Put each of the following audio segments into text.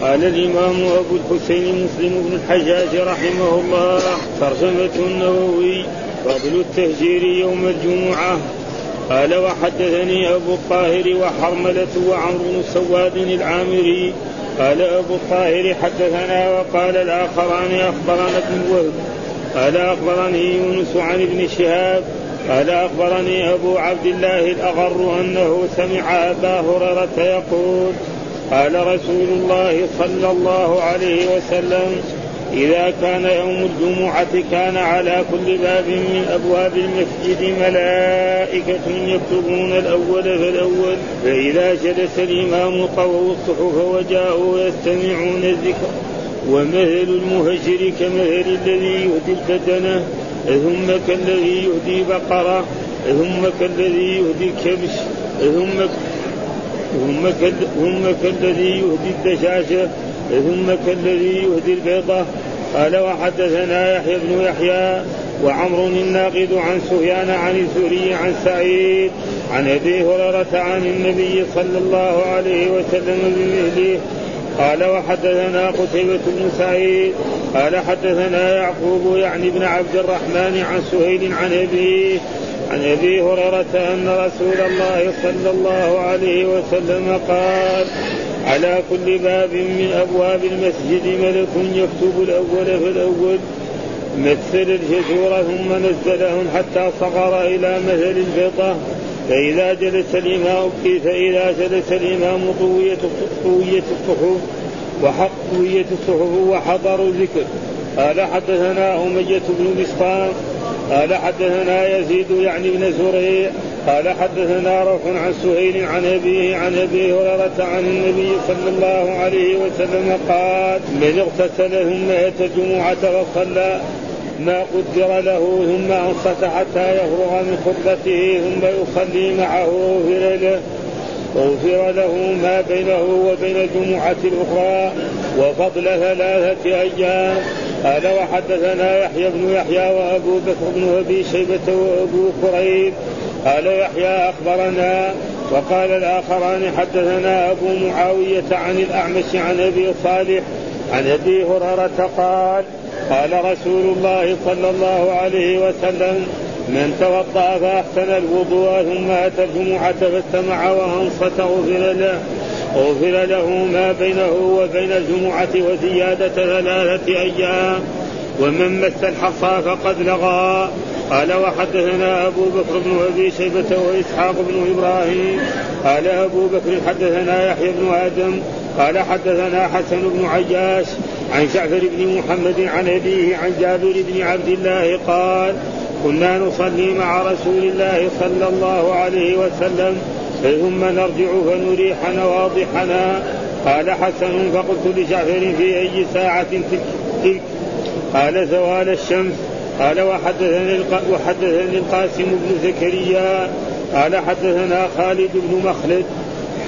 قال الإمام أبو الحسين مسلم بن الحجاج رحمه الله ترجمة النووي فضل التهجير يوم الجمعة. قال وحدثني أبو الطاهر وحرملة وعمر بن سواد العامري. قال أبو الطاهر حدثنا وقال الآخران أخبرنا ابن وهب. قال أخبرني يونس عن ابن شهاب. قال أخبرني أبو عبد الله الأغر أنه سمع أبا هريرة يقول قال رسول الله صلى الله عليه وسلم إذا كان يوم الجمعة كان على كل باب من أبواب المسجد ملائكة يكتبون الأول فالأول فإذا جلس الإمام طووا الصحف وجاءوا يستمعون الذكر. ومثل المهجر كمثل الذي يهدي البدنة ثم كالذي يهدي بقرة ثم كالذي يهدي الكبش ثم ثم ثم كالذي يهدي الدشاشة ثم كالذي يهدي البيضة. قال وحدثنا يحيى بن يحيى وعمر الناقد عن سفيان عن الزهري عن سعيد عن أبي هريرة عن النبي صلى الله عليه وسلم بمثله قال وحدثنا قتيبة بن سعيد قال حدثنا يعقوب يعني بن عبد الرحمن عن سهيل عن أبيه عن أبي هريرة أن رسول الله صلى الله عليه وسلم قال على كل باب من أبواب المسجد ملك يكتب الأول فالأول. مثل الجسور ثم نزلهم حتى صغر إلى مثل الفضه فإذا جلس الإمام فإذا جلس الإمام طويت طويت الصحف وحق طويت الصحف وحضروا الذكر؟ قال حدثنا أمية بن بسطام قال حدثنا يزيد يعني بن زريع قال حدثنا روح عن سهيل عن أبيه عن أبي هريرة عن النبي صلى الله عليه وسلم قال من اغتسل ثم أتى الجمعة وصلى ما قدر له ثم أنصت حتى يفرغ من خطبته ثم يصلي معه غفر له غفر له ما بينه وبين الجمعة الأخرى وفضل ثلاثة أيام. قال وحدثنا يحيى بن يحيى وأبو بكر بن أبي شيبة وأبو كريب. قال يحيى أخبرنا. وقال الآخران حدثنا أبو معاوية عن الأعمش عن أبي صالح عن أبي هريرة قال قال رسول الله صلى الله عليه وسلم من توضأ فأحسن الوضوء ثم أتى الجمعة فاستمع وأنصت غفر له. غفر له ما بينه وبين الجمعة وزيادة ثلاثة أيام. ومن مس الحصى فقد لغى. قال وحدثنا أبو بكر بن أبي شيبة وإسحاق بن إبراهيم. قال أبو بكر حدثنا يحيى بن آدم. قال حدثنا حسن بن عياش. عن جعفر بن محمد عن أبيه عن جابر بن عبد الله قال كنا نصلي مع رسول الله صلى الله عليه وسلم. ثم نرجع فنريح نواضحنا. قال حسن فقلت لجعفر في أي ساعة تلك قال زوال الشمس. قال وحدثني وحدثني القاسم بن زكريا. قال حدثنا خالد بن مخلد.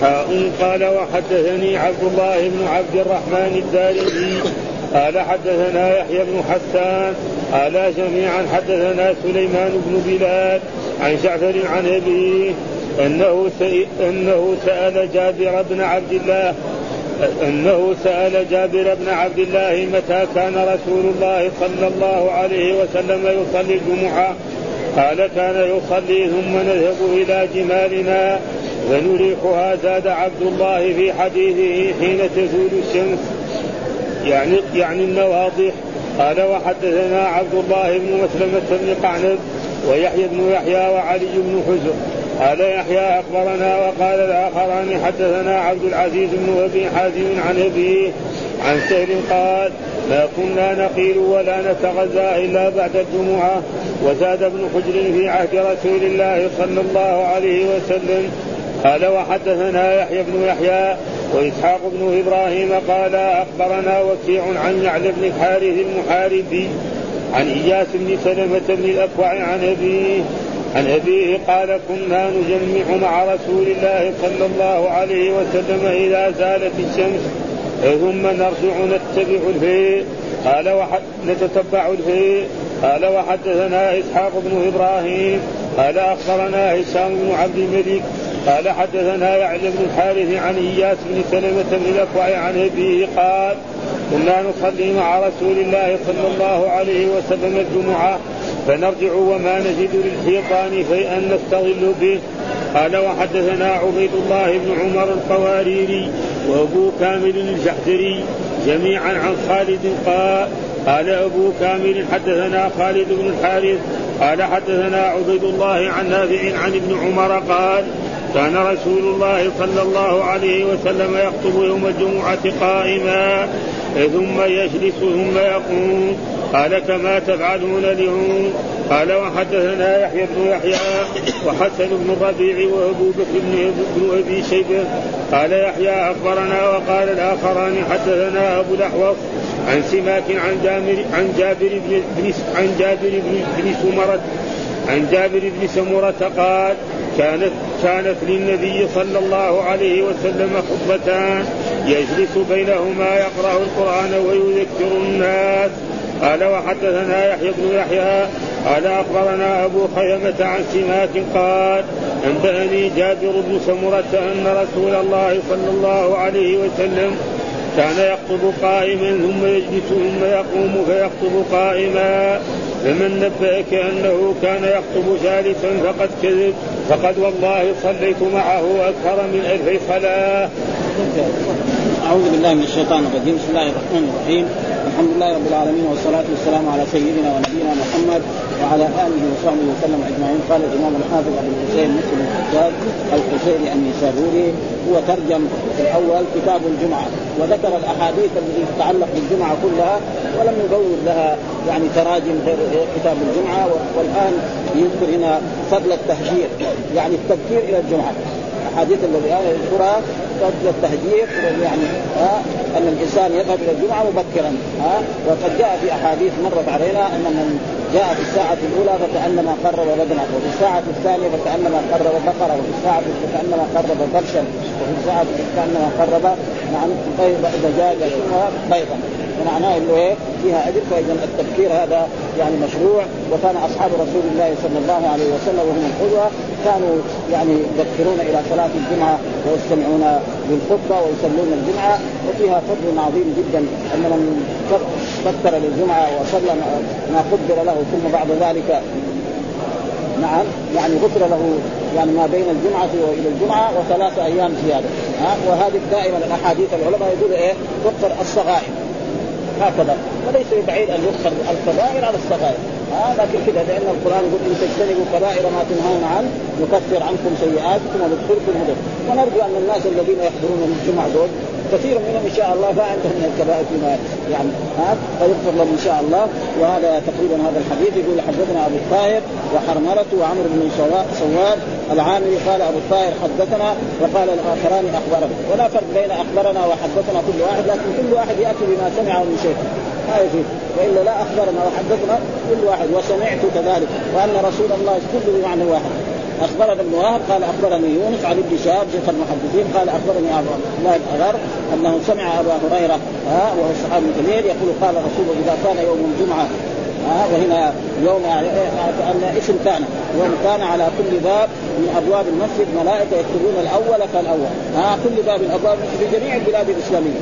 حاء قال وحدثني عبد الله بن عبد الرحمن الدارمي. قال حدثنا يحيى بن حسان قال جميعا حدثنا سليمان بن بلال عن جعفر عن أبيه أنه أنه سأل جابر بن عبد الله أنه سأل جابر بن عبد الله متى كان رسول الله صلى الله عليه وسلم يصلي الجمعة. قال كان يصلي ثم نذهب إلى جمالنا فنريحها زاد عبد الله في حديثه حين تزول الشمس. يعني يعني النواضح. قال وحدثنا عبد الله بن مسلمة بن قعنب ويحيى بن يحيى وعلي بن حزر قال يحيى أخبرنا وقال الآخران حدثنا عبد العزيز بن أبي حازم عن أبيه عن سهل قال ما كنا نقيل ولا نتغذى إلا بعد الجمعة وزاد ابن حجر في عهد رسول الله صلى الله عليه وسلم قال وحدثنا يحيى بن يحيى وإسحاق بن إبراهيم قال أخبرنا وكيع عن يعلى بن الحارث المحاربي عن إياس بن سلمة بن الأكوع عن أبيه عن أبيه قال كنا نجمع مع رسول الله صلى الله عليه وسلم إذا زالت الشمس ثم نرجع نتبع الفيل قال وحد نتتبع الفيل قال وحدثنا إسحاق بن إبراهيم. قال أخبرنا هشام بن عبد الملك قال حدثنا يعلى بن الحارث عن إياس بن سلمة بن الأكوع عن أبيه قال كنا نصلي مع رسول الله صلى الله عليه وسلم الجمعة فنرجع وما نجد للحيطان شيئا نستظل به. قال وحدثنا عبيد الله بن عمر القواريري وأبو كامل الجحدري جميعا عن خالد قال قال أبو كامل حدثنا خالد بن الحارث قال حدثنا عبيد الله عن نافع عن ابن عمر قال كان رسول الله صلى الله عليه وسلم يخطب يوم الجمعة قائما ثم يجلس ثم يقوم. قال كما تفعلون اليوم؟ قال وحدثنا يحيى بن يحيى وحسن بن الربيع وأبو بكر بن أبي شيبة. قال يحيى أخبرنا وقال الآخران حدثنا أبو الأحوص عن سماك عن جابر عن جابر بن عن جابر بن سمرة عن جابر بن سمرة قال كانت كانت للنبي صلى الله عليه وسلم خطبتان يجلس بينهما يقرأ القرآن ويذكر الناس. قال وحدثنا يحيى بن يحيى قال أخبرنا أبو خيمة عن سماك قال أنبأني جابر بن سمرة أن رسول الله صلى الله عليه وسلم كان يخطب قائما ثم يجلس ثم يقوم فيخطب قائما فمن نبأك أنه كان يخطب جالسا فقد كذب فقد والله صليت معه أكثر من ألف صلاة أعوذ بالله من الشيطان الرجيم. بسم الله الرحمن الرحيم. الحمد لله رب العالمين والصلاة والسلام على سيدنا ونبينا محمد وعلى آله وصحبه وسلم أجمعين. قال الإمام الحافظ أبو الحسين مسلم الحجاج القشيري النيسابوري هو ترجم في الأول كتاب الجمعة وذكر الأحاديث التي تتعلق بالجمعة كلها ولم يبوب لها يعني تراجم غير كتاب الجمعة والآن يذكر هنا فضل التهجير يعني التبكير إلى الجمعة. الأحاديث أنا يذكرها فضل التهجير يعني ها أن الإنسان يذهب إلى الجمعة مبكرا ها وقد جاء في أحاديث مرت علينا أن من جاء في الساعة الأولى فكأنما قرب بدنه وفي الساعة الثانية فكأنما قرب بقرة وفي الساعة فكأنما قرب كبشا وفي الساعة كأنما قرب نعم دجاجة ثم بيضا فمعناه إنه إيه فيها اجر فاذا التفكير هذا يعني مشروع وكان أصحاب رسول الله صلى الله عليه وسلم وهم القدوة كانوا يعني يذكرون إلى صلاة الجمعة ويستمعون للخطبة ويصلون الجمعة وفيها فضل عظيم جدا أن من فكر للجمعة وصلى ما قدر له ثم بعد ذلك نعم يعني غفر له يعني ما بين الجمعة وإلى الجمعة وثلاث أيام زيادة. ها؟ وهذه دائما الأحاديث العلماء يقول إيه تغفر الصغائر. هكذا. وليس بعيد أن يغفر الكبائر على الصغائر. آه لكن كذا لأن القرآن يقول إن تجتنبوا كبائر ما تنهون عنه نكفر عنكم سيئاتكم وندخلكم مدن ونرجو أن الناس الذين يحضرون الجمعة دول كثير منهم إن شاء الله عندهم من الكبائر فيما يعني ها فيغفر لهم إن شاء الله. وهذا تقريبا هذا الحديث يقول حدثنا أبو الطاهر وحرملة وعمرو بن سواد العامري قال أبو الطاهر حدثنا وقال الآخران اخبرنا ولا فرق بين أخبرنا وحدثنا كل واحد لكن كل واحد يأتي بما سمعه من شيخ ما يجوز وإلا لا أخبرنا وحدثنا كل واحد وسمعت كذلك. وأن رسول الله كله بمعنى واحد. اخبرنا ابن وهب قال أخبرني يونس عن ابن شهاب شيخ المحدثين قال أخبرني أبو الله الأغر أنه سمع ابا هريرة ها وهو الصحابي الكبير يقول قال رسول إذا كان يوم الجمعة ها وهنا يوم أن اسم كان يوم كان على كل باب من أبواب المسجد ملائكة يكتبون الأول فالاول ها كل باب من أبواب في جميع البلاد الإسلامية.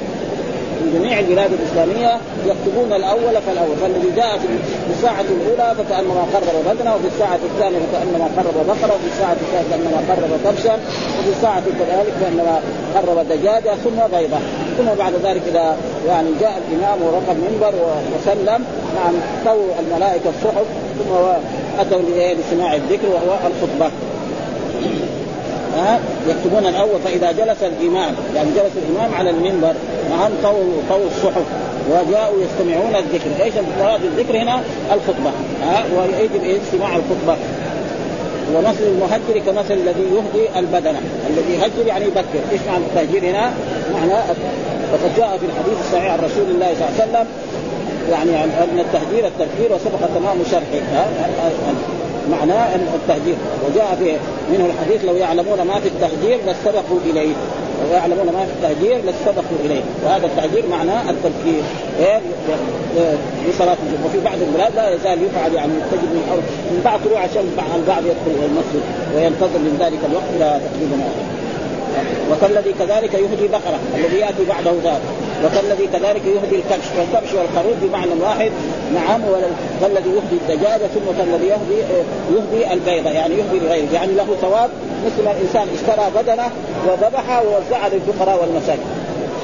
في جميع البلاد الإسلامية يكتبون الأول فالأول. فالذي جاء في الساعة الأولى فكأنما قرب بدنا وفي الساعة الثانية فكأنما قرب بقره وفي الساعة الثالثة كانما قرب كبشا وفي الساعة كذلك كانما قرب دجاجة ثم بيضة. ثم بعد ذلك إذا يعني جاء الإمام ورقى المنبر وسلم نعم طووا الملائكة الصحف ثم أتوا لسماع الذكر وهو الخطبة. ها يكتبون الأول فإذا جلس الإمام يعني جلس الإمام على المنبر نعم طووا طووا الصحف وجاءوا يستمعون الذكر، إيش مراد الذكر هنا؟ الخطبة ها ويجب استماع الخطبة ومثل المهجر كمثل الذي يهدي البدنة، الذي يهجر يعني يبكر، إيش معنى التهجير هنا؟ معنى وقد جاء في الحديث الصحيح عن رسول الله صلى الله عليه وسلم يعني أن التهجير التفكير وسبق تمام شرحه معناه التهجير وجاء في منه الحديث لو يعلمون ما في التهجير لاستبقوا إليه. ويعلمون ما في التاجير لاستبقوا إليه. وهذا التاجير معناه التبكير. إيه؟ لصلاة الجمعة. وفي بعض البلاد لا يزال يفعل يعني تجد من من بعض طلوع عشان البعض يدخل إلى المسجد وينتظر من ذلك الوقت إلى تقريبا وكالذي كذلك يهدي بقرة الذي يأتي بعده ذلك وكالذي كذلك يهدي الكبش. والكبش والخروف بمعنى واحد نعم والذي يهدي الدجاجة ثم كالذي يهدي يهدي البيضة يعني يهدي لغيره يعني له ثواب مثل الإنسان اشترى بدنه وذبحها ووزعها للفقراء والمساكين.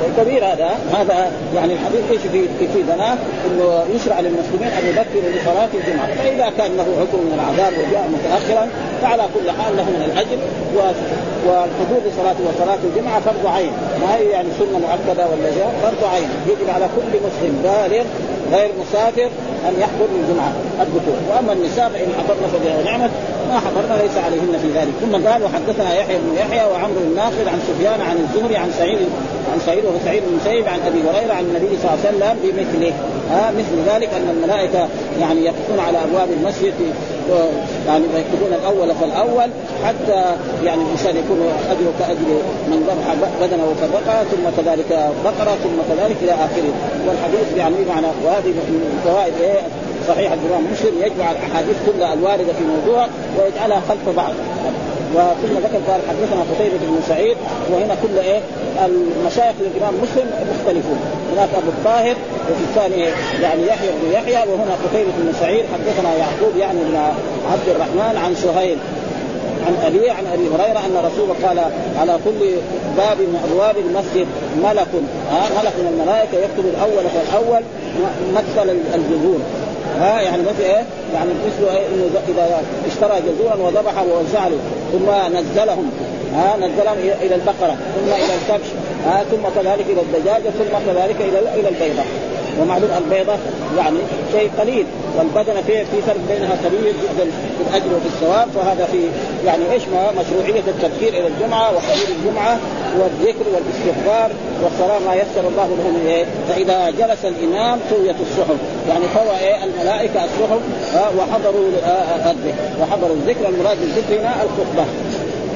شيء كبير هذا هذا يعني الحديث إيش في يفيدنا إنه يشرع للمسلمين أن يبكروا لصلاة الجمعة. فإذا كان له عذر من العذاب وجاء متأخرا فعلى كل حال له من الأجر والحضور لصلاه وصلاة الجمعة فرض عين. ما هي يعني سنة مؤكدة ولا فرض عين. يجب على كل مسلم بالغ غير مسافر أن يحضر الجمعة. الدخول وأما النساء فإن حضرن فبها نعمة. ما حضرنا ليس عليهن في ذلك. ثم قال وحدثنا يحيى بن يحيى وعمرو الناقد عن سفيان عن الزهري عن سعيد عن سعيد وهو سعيد بن مسيب عن أبي هريرة عن النبي صلى الله عليه وسلم بمثله. ها مثل ذلك أن الملائكة يعني يقفون على أبواب المسجد يعني يكتبون الأول فالأول حتى يعني الإنسان يكون اجره كأجر من ذبح بدنه وفرقها ثم كذلك بقرة ثم كذلك إلى آخره. والحديث يعني معنى وهذه من فوائد إيه؟ صحيح الإمام مسلم يجمع الأحاديث كلها الواردة في موضوع ويجعلها خلف بعض. وثم ذكر قال حدثنا قتيبة بن سعيد وهنا كل إيه؟ المشايخ للإمام مسلم مختلفون. هناك أبو الطاهر وفي الثاني يعني يحيى بن يحيى وهنا قتيبة بن سعيد حدثنا يعقوب يعني بن عبد الرحمن عن سهيل عن أبي عن أبي هريرة أن رسول قال على كل باب من أبواب المسجد ملك ها؟ ملك من الملائكة يكتب الأول فالأول مثل الجذور. ها يعني مثل إيه؟ يعني مثل إيه إنه إذا اشترى جزورا وذبح ووزع له ثم نزلهم ها نزلهم إلى البقرة ثم إلى الكبش ها ثم كذلك إلى الدجاجة ثم كذلك إلى إلى البيضة ومعلوم البيضه يعني شيء قليل والبدنة في في فرق بينها كبير جدا في الاجر وفي الثواب فهذا في يعني إيش ما مشروعية التبكير إلى الجمعة وحضور الجمعة والذكر والاستغفار والصلاة ما يسر الله لهم إيه فإذا جلس الإمام سويت الصحف يعني طوى إيه؟ الملائكة الصحف وحضروا آه الذكر. وحضروا الذكر المراد بالذكر هنا الخطبة.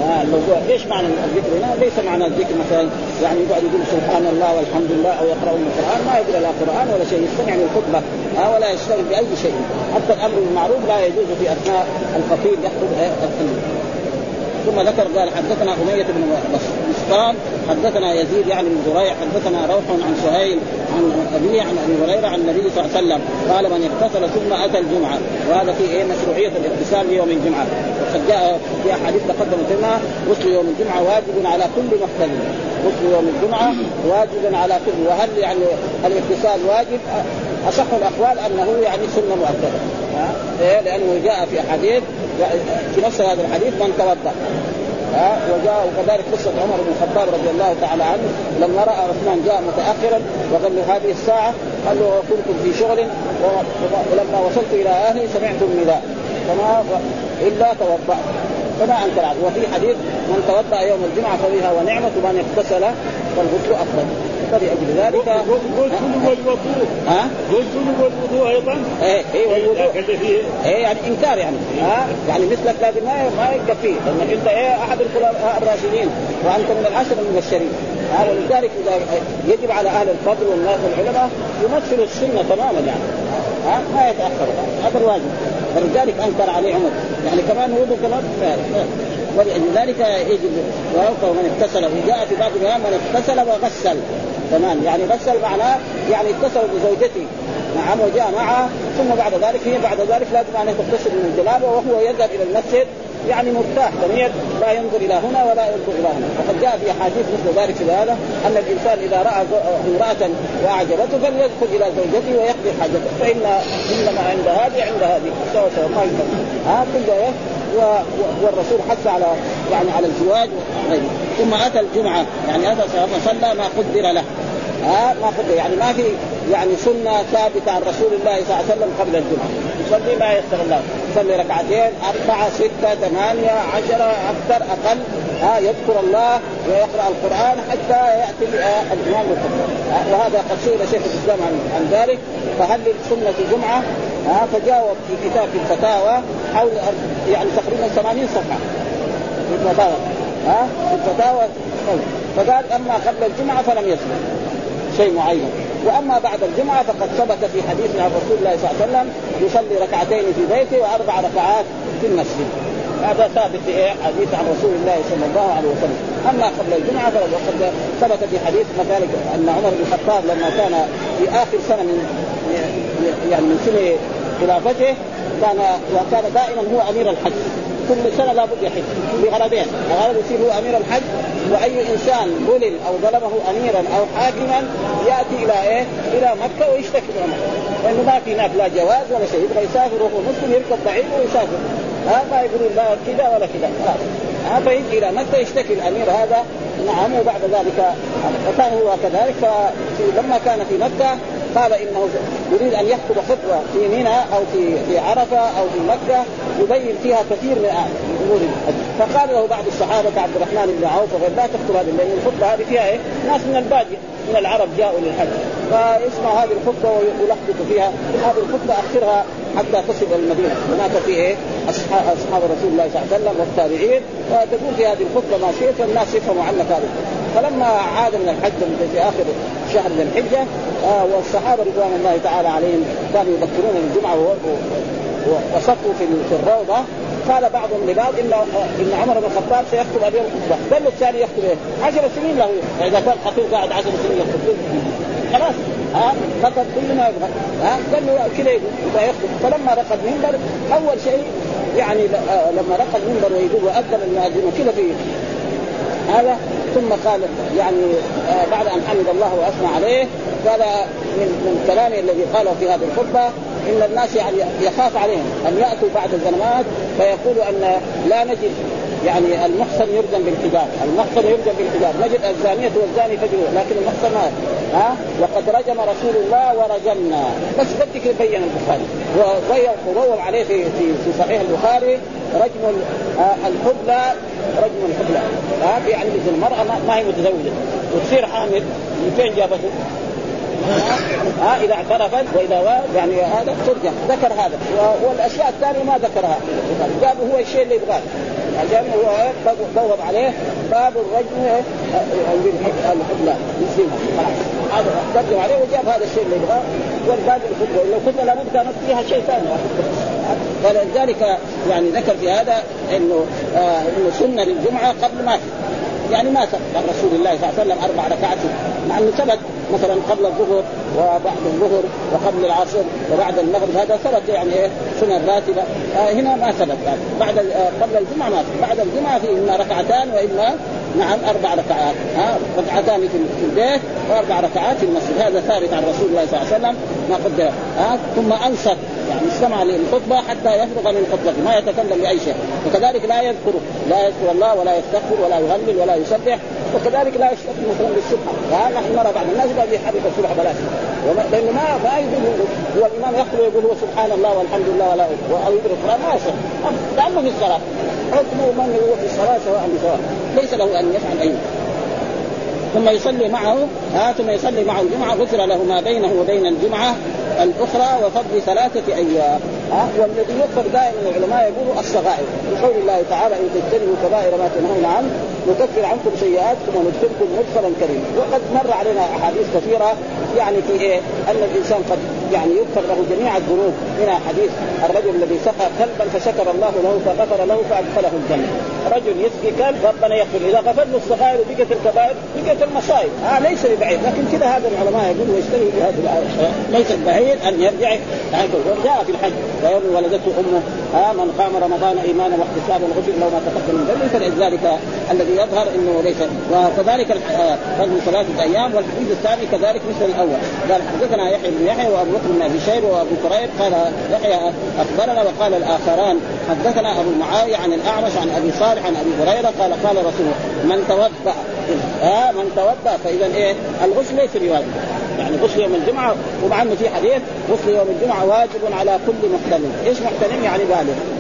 آه الموضوع إيش معنى الذكر هنا؟ ليس معنى الذكر مثلا يعني يقعد يقول سبحان الله والحمد لله أو يقرؤون القرآن ما يقرأ لا قران ولا شيء يستمع للخطبة آه ولا يشتغل بأي شيء. حتى الأمر بالمعروف لا يجوز في أثناء الخطيب يخطب آه ثم ذكر قال حدثنا أمية بن مسطان حدثنا يزيد يعني بن زريع حدثنا روح عن سهيل عن أبيه عن أبي هريرة عن النبي صلى الله عليه وسلم. قال من اغتسل ثم أتى الجمعة. وهذا في إيه؟ مشروعية الاغتسال ليوم الجمعة. وقد جاء في أحاديث تقدمت لنا غسل يوم الجمعة واجب على كل محتل غسل يوم الجمعة واجب على كل. وهل يعني الاغتسال واجب؟ أصح الأقوال أنه يعني سنة مؤكدة. إيه؟ لأنه جاء في أحاديث في نفس هذا الحديث من توضأ. ها وجاء وكذلك قصة عمر بن الخطاب رضي الله تعالى عنه لما رأى عثمان جاء متأخرا وقال له هذه الساعة؟ قال له كنت في شغل ولما وصلت إلى أهلي سمعت النداء. فما إلا توضأت. فما انكر وفي حديث من توضأ يوم الجمعة فبها ونعمة ومن اغتسل فالغسل أفضل. فلأجل ذلك. غسل والوضوء ها؟ غسل والوضوء أيضا؟ إيه إيه والوضوء. إيه يعني إنكار يعني. ها؟ يعني مثلك لازم ما ما يكفيه لأنك أنت إيه أحد الخلفاء الراشدين. وانت من العشر المبشرين ها ولذلك إذا يجب على أهل الفضل والناس والعلماء يمثلوا السنة تماما يعني. ها؟ ما يتأخر. هذا الواجب. فلذلك أنكر عليه عمر يعني كمان وضوء كمان ولأجل ذلك يجب ويوقع من اغتسل. وجاء في بعض الكلام من اغتسل وغسل. كمان يعني غسل معناه يعني اتصل بزوجته نعم وجاء معها ثم بعد ذلك هي بعد ذلك لازم أن تغتسل من الجنابه وهو يذهب إلى المسجد يعني مرتاح ضمير لا ينظر إلى هنا ولا ينظر إلى هنا. وقد جاء في أحاديث مثل ذلك في هذا أن الإنسان إذا رأى امرأة وأعجبته فليدخل إلى زوجته ويقضي حاجته. فان إنما عند هذه عند هذه. سوى سوى ما يفرق ها كله والرسول حث على يعني على الزواج ثم أتى الجمعة. يعني اتى صلى ما قدر له. ها ما قدر يعني ما في يعني سنة ثابتة عن رسول الله صلى الله عليه وسلم قبل الجمعة. يصلي ما الله. يصلي ركعتين أربعة ستة ثمانية عشرة أكثر أقل. ها يذكر الله ويقرأ القرآن حتى يأتي الإمام وهذا قد سئل شيخ الإسلام عن, عن ذلك. فهل سنة الجمعة؟ ها فجاوب في كتاب في الفتاوى حول يعني تقريبا 80 صفحة. في الفتاوى. ها في الفتاوى. فقال أما قبل الجمعة فلم يصل شيء معين. وأما بعد الجمعة فقد ثبت في حديث عن رسول الله صلى الله عليه وسلم يصلي ركعتين في بيته وأربع ركعات في المسجد. هذا ثابت في إيه؟ حديث عن رسول الله صلى الله عليه وسلم. أما قبل الجمعة فقد ثبت في حديث مثلا أن عمر بن الخطاب لما كان في آخر سنة من يعني من سنة خلافته كان وكان دائما هو أمير الحج. كل سنه لابد يحج بغرضين الغرض يصير هو أمير الحج وأي إنسان ظلم أو ظلمه اميرا أو حاكما يأتي إلى إيه؟ إلى مكة ويشتكي من لأنه ما في هناك لا جواز ولا شيء. يبغى يسافر وهو مسلم يركب بعيد ويسافر. ها ما يقولون لا كذا ولا كذا. خلاص فيجي إلى مكة يشتكي الأمير هذا. نعم وبعد ذلك فكان هو كذلك. فلما كان في مكة قال إنه يريد أن يخطب خطبه في منى أو في في عرفة أو في مكة يبين فيها كثير من امور فقال له بعض الصحابة كعبد الرحمن بن عوف لا تخطب هذه لأن الخطبه هذه فيها إيه؟ ناس من الباديه من العرب جاءوا للحج. فيسمع هذه الخطبه ويلخبط فيها. هذه الخطبه أخرها حتى تصل إلى المدينة. هناك في إيه؟ اصحاب رسول الله صلى الله عليه وسلم والتابعين وتقول في هذه الخطبه ما شئت فالناس يفهموا عنك هذه فلما عاد من الحج في آخر شهر من الحجة آه والصحابة رضوان الله تعالى عليهم كانوا يذكرون الجمعة وصفوا في الروضة. قال بعضهم لبعض ان إن عمر بن الخطاب سيخطب اليوم خطبه، قال له الثاني يخطب إيه؟ 10 سنين له. إذا كان خطيب قاعد 10 سنين يخطب خلاص. ها؟ فقد كل ما يبغى. ها؟ قال له كذا يبغى يخطب فلما رقى المنبر أول شيء يعني لما رقى المنبر ويقول واذن المؤذن كذا في هذا ثم قال يعني بعد أن حمد الله وأثنى عليه قال من من كلامه الذي قاله في هذه الخطبة ان الناس يعني يخاف عليهم أن يأتوا بعد الزمانات فيقولوا أن لا نجد يعني المحصن يرجم بالحجاب، المحصن يرجم بالحجاب، نجد الزانية والزاني فجروا، لكن المحصن ما ها؟ وقد رجم رسول الله ورجمنا، بس بدك يبين البخاري، ورووا عليه في في صحيح البخاري رجم الحبلى رجم الحبلى، ها؟ يعني المرأة ما هي متزوجة. وتصير حامل من فين جابته؟ ها؟ إذا اعترفت وإذا يعني هذا ترجم ذكر هذا. والأشياء الثانية ما ذكرها. جاب هو الشيء اللي يبغاه. جاب هو بوض عليه باب الرجل الحبلى يسلمها خلاص هذا عليه وجاب هذا الشيء اللي يبغاه. والباقي الخطبه لو كنا لابد كانت فيها شيء ثاني. فلذلك يعني ذكر في هذا إنه آه إنه سنة للجمعة قبل ما يعني ما عن رسول الله صلى الله عليه وسلم أربع ركعات. مع إنه ثبت. مثلا قبل الظهر وبعد الظهر وقبل العصر وبعد المغرب هذا ثبت يعني إيه؟ سنن راتبة. آه هنا ما ثبت. يعني بعد آه قبل الجمعة ما ثبت. بعد الجمعة في إما ركعتان وإما نعم أربع ركعات. ها ركعتان في البيت وأربع ركعات في المسجد. هذا ثابت عن رسول الله صلى الله عليه وسلم. ما قدر ها ثم أنصت. يعني استمع للخطبة حتى يفرغ من خطبته ما يتكلم بأي شيء. وكذلك لا يذكر لا يذكر الله ولا يستغفر ولا يهلل ولا يسبح. وكذلك لا يشتكي مثلا بالسبح نحن نرى بعض الناس يقول يحرك السبح بلاش. لأنه ما ما يقول هو الإمام يخطب ويقول هو سبحان الله والحمد لله ولا أو يدرك القران ما يصح لأنه في الصلاة. حكمه من هو في الصلاة سواء بسواء. ليس له أن يفعل أي ثم يصلي معه ها ثم يصلي معه الجمعة غفر له ما بينه وبين الجمعة الأخرى وفضل ثلاثة أيام ها والذي يغفر دائما العلماء يقولوا الصغائر. بقول الله تعالى إن تجتنبوا كبائر ما تنهون عنه نكفر عنكم سيئاتكم وندخلكم مدخلا كريما. وقد مر علينا أحاديث كثيرة يعني في إيه؟ أن الإنسان قد يعني يغفر له جميع الذنوب. منها حديث الرجل الذي سقى كلبا فشكر الله له فغفر له فأدخله الجنة. رجل يسقي كلب ربنا يغفر. إذا غفر له الصغائر وبقت الكبائر بقت المصائب آه ليس ببعيد لكن كذا هذا العلماء يقولوا يشتري بهذه الايه ليس بعيد أن يرجع. وجاء في الحج. ويوم ولدته أمه. آه من قام رمضان إيمانا واحتسابا غفر له ما تقدم من ذنبه فلذلك الذي يظهر إنه ليس. وكذلك فضل ثلاثة أيام والحديث الثاني كذلك مثل الأول. قال حدثنا يحيى بن يحيى وأبو بن ابي شيبه وابو كريب قال يحيى أخبرنا وقال الآخران حدثنا أبو معاوية عن الأعمش عن أبي صالح عن أبي هريرة قال قال رسول من توضأ. آه من توضأ. فاذا إيه؟ الغسل ليس بواجب. يعني غسل يوم الجمعة ومع إنه في حديث غسل يوم الجمعة واجب على كل محتلم، إيش محتلم؟ يعني بالغ.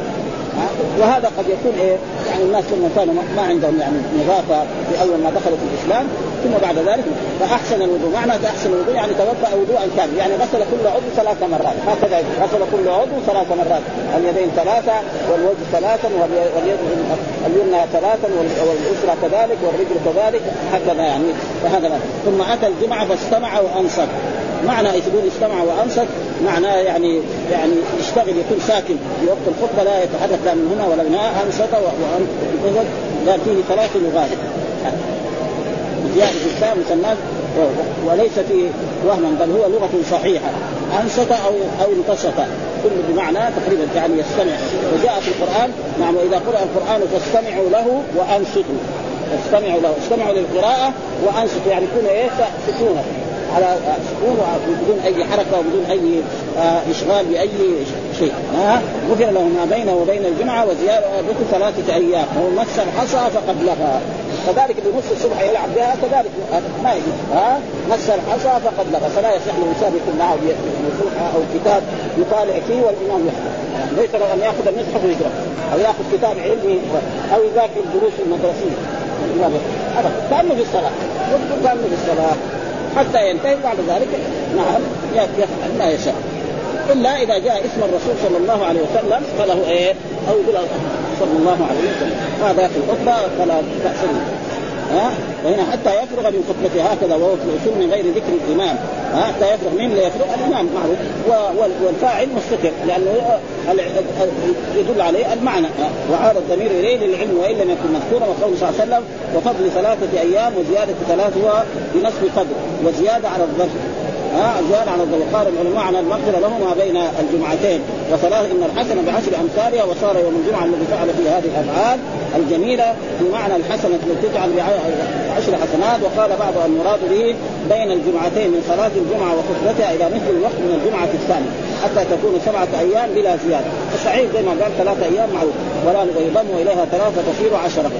وهذا قد يكون إيه؟ يعني الناس لما كانوا ما عندهم يعني نظافة في أول ما دخلوا في الإسلام ثم بعد ذلك فأحسن الوضوء. معنى أحسن الوضوء يعني توضأ وضوءا كامل يعني غسل كل عضو ثلاث مرات. هكذا غسل كل عضو ثلاث مرات. اليدين ثلاثة والوجه ثلاثا واليد اليمنى ثلاثا والاسرى كذلك والرجل كذلك. هكذا يعني. فهذا ثم أتى الجمعة فاستمع وأنصت. معنى يقول استمع وانصت معناه يعني يعني يشتغل يكون ساكن في وقت الخطبة لا يتحرك لا من هنا ولا من هنا انصت وانصت قال فيه ثلاث لغات. زيادة التاء مثنات وليس فيه وهما بل هو لغة صحيحة. أنصت أو أو انتصت كل بمعنى تقريبا يعني يستمع. وجاء في القرآن نعم وإذا قرأ القرآن فاستمعوا له وأنصتوا. استمعوا له. استمعوا للقراءة وأنصتوا. يعني يكون إيه؟ سكونا على سكون بدون أي حركة وبدون أي آه، إشغال بأي شيء. ها؟ غفر له ما بينه وبين الجمعة وزياده ثلاثة أيام. ومن مس الحصى فقد لغى كذلك اللي الصبح يلعب بها كذلك ما يجوز. ها؟ مس الحصى فقد لغى فلا يصح للإنسان يكون معه نصوحه أو كتاب يطالع فيه والإمام يحفظ ليس له أن يأخذ المصحف ويقرا أو يأخذ كتاب علمي أو يذاكر الدروس المدرسية. ابدا. كانه في الصلاة. كانه في الصلاة. حتى ينتهي. بعد ذلك نعم يفعل ما يشاء. إلا إذا جاء اسم الرسول صلى الله عليه وسلم فله إيه؟ أو يقول صلى الله عليه وسلم. هذا في الخطبة فلا باس ها؟ حتى يفرغ من خطبته هكذا وهو في الاصول من غير ذكر الإمام. ها؟ حتى يفرغ مين اللي يفرغ؟ الإمام معروف. والفاعل مستتر لأنه يدل عليه المعنى. وعاد الضمير إليه للعلم وإن لم يكن مذكورا وقوله صلى الله عليه وسلم وفضل ثلاثة أيام وزيادة ثلاث هو بنصف قدر وزيادة على الظرف ها على الظهر قال العلماء عن المغفرة له ما بين الجمعتين. وثلاث إن الحسنة بعشر أمثالها وصار يوم الجمعة الذي فعل فيه هذه الأفعال الجميلة بمعنى الحسنة التي تجعل بعشر حسنات. وقال بعض المراد به بين الجمعتين من صلاة الجمعة وخطبتها إلى مثل الوقت من الجمعة الثانية حتى تكون سبعة أيام بلا زيادة. الصحيح زي ما قال ثلاثة أيام معروف. ولا يضم إليها ثلاثة تصير عشرة.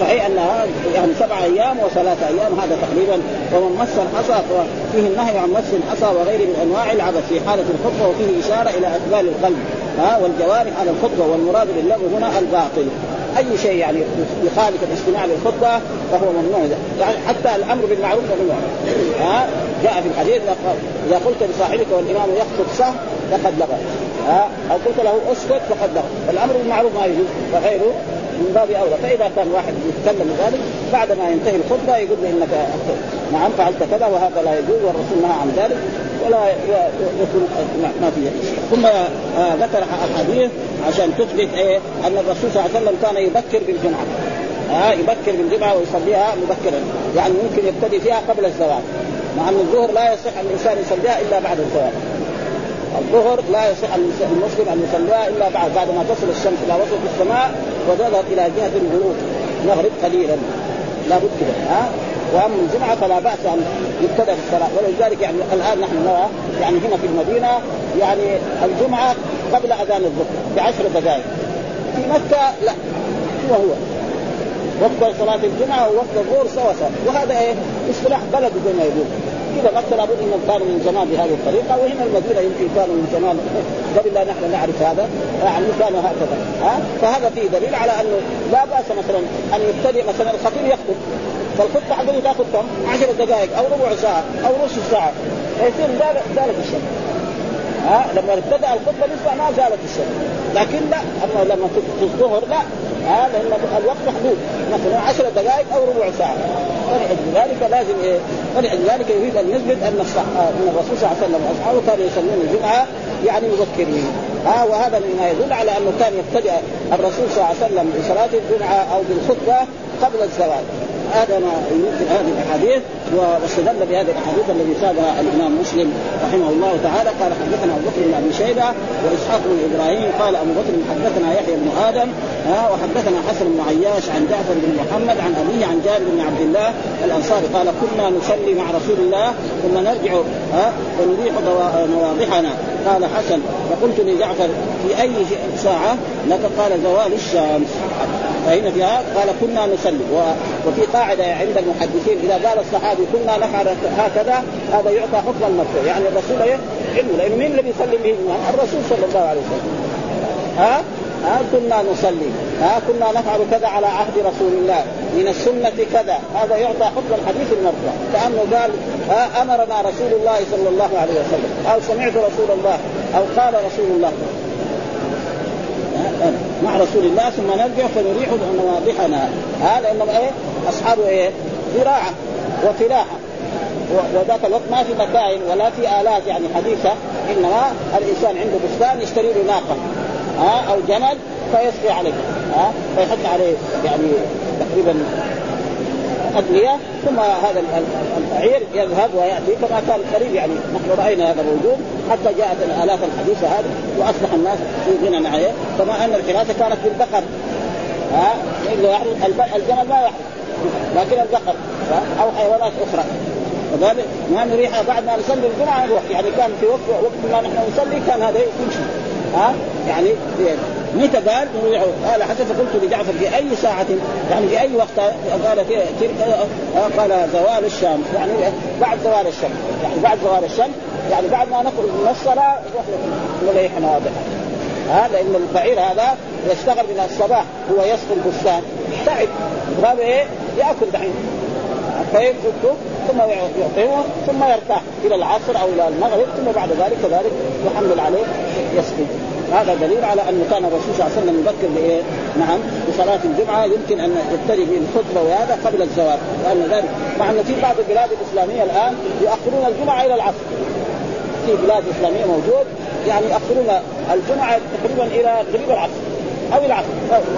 الصحيح انها يعني سبع أيام وثلاثة أيام هذا تقريبا ومن مس الحصى فيه النهي عن مس الحصى وغيره من أنواع العبث في حالة الخطبة وفيه إشارة إلى أقبال القلب. ها والجوارح على الخطبة والمراد باللغو هنا الباطل. أي شيء يعني يخالف الاستماع للخطبة فهو ممنوع. يعني حتى الأمر بالمعروف ممنوع. ها جاء في الحديث إذا قلت لصاحبك والإمام يخطب صح فقد لغى ها أو قلت له أسكت فقد لغى الأمر بالمعروف ما يجوز وغيره من باب أولى. فإذا كان واحد يتكلم ذلك بعد ما ينتهي الخطبة يقول له إنك نعم فعلت كذا وهذا لا يجوز والرسول نهى عن ذلك ولا يكون ما في ثم آه، ذكر أحاديث عشان تثبت إيه أن الرسول صلى الله عليه وسلم كان يبكر بالجمعة. ها آه يبكر بالجمعة ويصليها مبكرا. يعني ممكن يبتدي فيها قبل الزواج مع أن الظهر لا يصح أن الإنسان يصليها إلا بعد الزواج الظهر لا يصح المسلم أن يصليها إلا بعد بعد ما تصل الشمس إلى وسط السماء وتذهب إلى جهة الغروب نغرب قليلا. لابد كده ها؟ وأما الجمعة فلا بأس أن يبتدا بالصلاه ولذلك يعني الآن نحن نرى يعني هنا في المدينة يعني الجمعة قبل أذان الظهر بعشر دقائق. في مكة لا. هو هو. وقت صلاة الجمعة ووقت الظهر سوا سوا. وهذا إيه؟ اصطلاح بلد زي ما يقول. كذا مكه لابد إنهم كانوا من زمان بهذه الطريقة وهنا المدينة يمكن كانوا من زمان قبل لا نحن نعرف هذا. يعني كانوا هكذا. ها؟ فهذا فيه دليل على أنه لا بأس مثلا أن يبتدئ مثلا الخطيب يخطب. فالخطبة حقته تاخذ كم؟ 10 دقائق أو ربع ساعة أو نصف ساعة فيصير زالت الشمس ها؟ لما ابتدأ الخطبة لسه ما زالت الشمس لكن لا أما لما في الظهر لا. ها لأن الوقت محدود. مثلا 10 دقائق أو ربع ساعة. فلأجل ذلك لازم إيه؟ فلأجل ذلك يريد أن يثبت أن الصح... أن الرسول صلى الله عليه وسلم وأصحابه كانوا يصلون الجمعة يعني مبكرين ها وهذا مما يدل على أنه كان يبتدئ الرسول صلى الله عليه وسلم بصلاة الجمعة أو بالخطبة قبل الزواج هذا ما يمثل هذه الأحاديث واستدل بهذه الأحاديث الذي سادها الإمام مسلم رحمه الله تعالى. قال حدثنا أبو بكر بن أبي شيبة وإسحاق بن إبراهيم. قال أبو بكر حدثنا يحيى بن آدم ها وحدثنا حسن بن عياش عن جعفر بن محمد عن أبيه عن جابر بن عبد الله الأنصاري. قال كنا نصلي مع رسول الله ثم نرجع ها ونريح مواضحنا قال حسن فقلت لجعفر في أي ساعة؟ لك؟ قال زوال الشمس. فهنا فيها؟ قال كنا نصلي. وفي قاعدة عند المحدثين إذا قال الصحابي كنا نفعل هكذا هذا يعطى حكم المرفوع يعني الرسول إيه؟ علمه لأنه مين اللي بيصلي به؟ الرسول صلى الله عليه وسلم. ها؟ ها؟ كنا نصلي. ها؟ كنا نفعل كذا على عهد رسول الله. من السنة كذا. هذا يعطى حكم الحديث المرفوع. كأنه قال ها؟ أمرنا رسول الله صلى الله عليه وسلم. أو سمعت رسول الله؟ أو قال رسول الله؟ مع رسول الله ثم نرجع فنريح مواضحنا هذا لانهم إيه؟ أصحاب إيه؟ زراعة وفلاحة. وذاك الوقت ما في مكاين ولا في آلات يعني حديثة. إنما الإنسان عنده بستان يشتري له ناقة. ها؟ أو جمل فيسقي عليه. ها؟ فيحط عليه يعني تقريبا أدوية ثم هذا البعير يذهب ويأتي كما كان قريب يعني نحن رأينا هذا موجود حتى جاءت الآلاف الحديثة هذه وأصبح الناس في غنى عليه كما أن الحراسة كانت بالبقر. ها؟ الجمل ما يحرث لكن البقر أو حيوانات أخرى. وذلك ما نريح بعد ما نصلي الجمعة نروح يعني كان في وقت وقت ما نحن نصلي كان هذا يمشي. ها؟ يعني متى قال؟ قال حتى فقلت لجعفر في أي ساعة يعني في أي وقت قال تلك قال زوال الشمس يعني بعد زوال الشمس يعني بعد زوال الشمس يعني بعد ما نخرج من الصلاة نريح واضحه هذا لأن البعير هذا يشتغل من الصباح هو يسقي البستان. تعب. هذا إيه؟ يأكل دحين. فيتركه ثم يعطيه ثم يرتاح إلى العصر أو إلى المغرب ثم بعد ذلك كذلك يحمل عليه يسقي. هذا دليل على أنه كان الرسول صلى الله عليه وسلم يبكر بإيه؟ نعم بصلاة الجمعة. يمكن أن يبتدي بالخطبه وهذا قبل الزواج لأن ذلك مع أن في بعض البلاد الإسلامية الآن يؤخرون الجمعة إلى العصر. في بلاد إسلامية موجود يعني يؤخرون الجمعة تقريبا إلى قريب العصر. أو العصر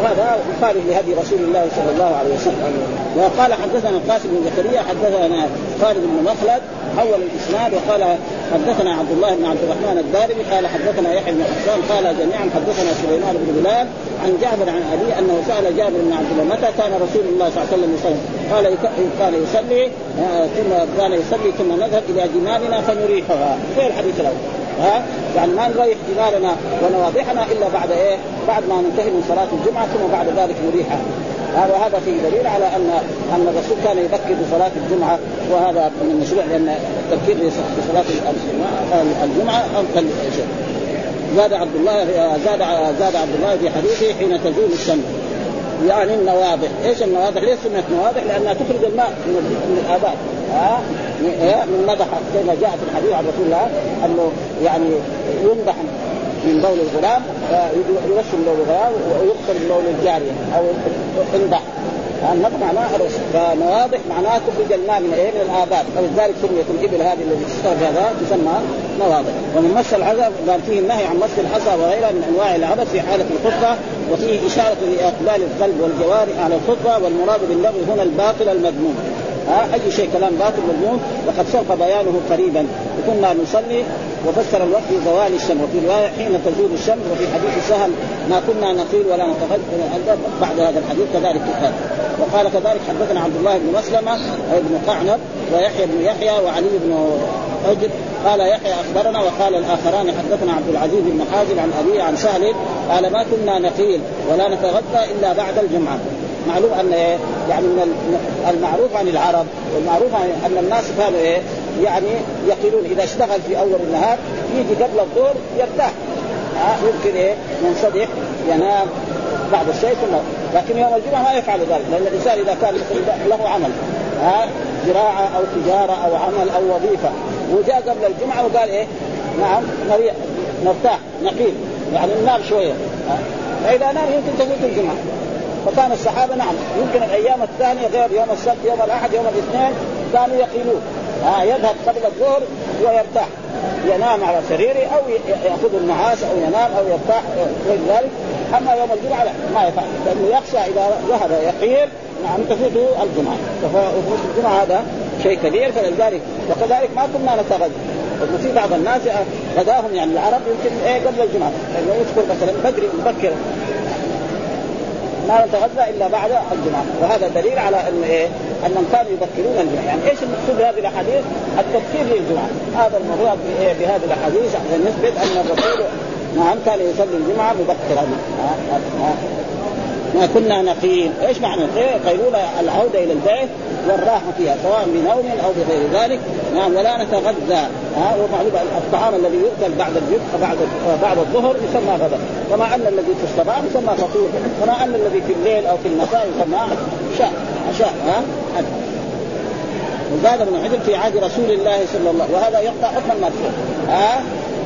وهذا مخالف لهدي رسول الله صلى الله عليه وسلم. وقال حدثنا القاسم بن زكريا حدثنا خالد بن مخلد حول الإسناد وقال حدثنا عبد الله بن عبد الرحمن الدارمي قال حدثنا يحيى بن حسان قال جميعا حدثنا سليمان بن بلال عن جابر عن أبي أنه سأل جابر بن عبد الله متى كان رسول الله صلى الله عليه وسلم يصلي؟ قال كان يصلي آه، ثم كان يصلي ثم نذهب إلى جمالنا فنريحها. غير الحديث الأول. ها يعني ما نريح جمالنا ونواضحنا إلا بعد إيه؟ بعد ما ننتهي من صلاة الجمعة ثم بعد ذلك نريحها هذا هذا فيه دليل على أن أن الرسول كان يبكر بصلاه الجمعة وهذا من المشروع لأن التبكير بصلاه الجمعه افضل شيء. زاد عبد الله زاد زاد عبد الله في حديثه حين تزول الشمس يعني النواضح، إيش النواضح؟ ليش سميت نواضح؟ لأنها تخرج الماء من الابات ها من نضح كما جاء في الحديث عن رسول الله أنه يعني ينضح من بول الغلام يرش من بول الغلام ويغسل من بول الجارية أو انضح النضح معناه فنواضح معناه تخرج الماء من إيه؟ من الابات فلذلك سميت الإبل هذه التي تشتغل بهذا تسمى نواضح. ومن مس العذاب قال فيه النهي عن مس الحصى وغيرها من أنواع العبث في حالة الخطبة وفيه إشارة لإقبال القلب والجوارح على الخطبة والمراد باللغو هنا الباطل المذموم. ها أي شيء كلام باطل مذموم وقد سبق بيانه قريبا. وكنا نصلي وفسر الوقت بزوال الشمس. وفي رواية حين تزول الشمس وفي حديث سهل ما كنا نقيل ولا نتغدى بعد هذا الحديث كذلك كتاب وقال كذلك حدثنا عبد الله بن مسلمة بن قعنب ويحيى بن يحيى وعلي بن حجر قال يحيى أخبرنا وقال الآخران حدثنا عبد العزيز بن حازم عن أبيه عن سهل قال ما كنا نقيل ولا نتغدى إلا بعد الجمعة. معلوم أن إيه يعني من المعروف عن العرب والمعروف عن أن الناس كانوا إيه يعني يقيلون إذا اشتغل في أول النهار يجي قبل الظهر يرتاح. ها يمكن إيه ينصدح ينام بعد الشيء ثم لكن يوم الجمعة ما يفعل ذلك لأن الإنسان إذا كان له عمل ها زراعة أو تجارة أو عمل أو وظيفة وجاء قبل الجمعة وقال إيه نعم نرتاح نقيل يعني ننام شوية فإذا نام يمكن تفوت الجمعة. فكان الصحابة نعم يمكن الأيام الثانية غير يوم السبت يوم الأحد يوم الاثنين كانوا يقيلون. آه يذهب قبل الظهر ويرتاح. ينام على سريره أو يأخذ النعاس أو ينام أو يرتاح غير ذلك. أما يوم الجمعة لا ما يفعل. لأنه يخشى إذا ذهب يقيل نعم تفوته الجمعة. وفوت الجمعة هذا شيء كبير فلذلك وكذلك ما كنا نتغدى وفي بعض الناس غداهم يعني العرب يمكن إيه قبل الجمعة. يعني يذكر مثلا بدري مبكر ما نتغذى إلا بعد الجمعة. وهذا دليل على أن إيه؟ أنهم كانوا يبكرون الجمعة. يعني إيش المقصود بهذه الأحاديث؟ التبكير للجمعة. هذا الموضوع إيه؟ بهذه الأحاديث. عشان نثبت أن الرسول نعم كان يصلي الجمعة مبكرا. ما كنا نقيم. إيش معنى قيلولة العودة إلى البيت والراحة فيها سواء بنوم أو بغير ذلك. نعم ولا نتغذى ها ومعلوم الطعام الذي يؤكل بعد الجمعة بعد بعد الظهر يسمى غدا. كما أن الذي في الصباح يسمى فطور. كما أن الذي في الليل أو في المساء يسمى عشاء عشاء. ها؟ وزاد ابن حجر في عهد رسول الله صلى الله عليه وسلم وهذا يقطع حكم المرفوع ها؟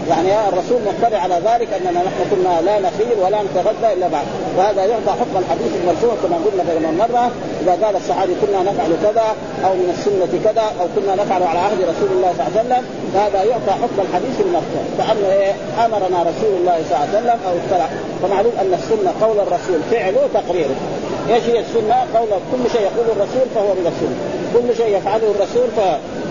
يعني الرسول مطلع على ذلك أننا نحن كنا لا نخيل ولا نتغذى إلا بعد. وهذا يعطى حكم الحديث المرفوع كما قلنا بين مره إذا قال الصحابي كنا نفعل كذا أو من السنة كذا أو كنا نفعل على عهد رسول الله صلى الله عليه وسلم فهذا يعطى حكم الحديث المرفوع. كانه إيه؟ أمرنا رسول الله صلى الله عليه وسلم أو اخترع فمعلوم أن السنة قول الرسول فعله تقريره إيش هي السنة؟ قول كل شيء يقوله الرسول فهو من السنة. كل شيء يفعله الرسول ف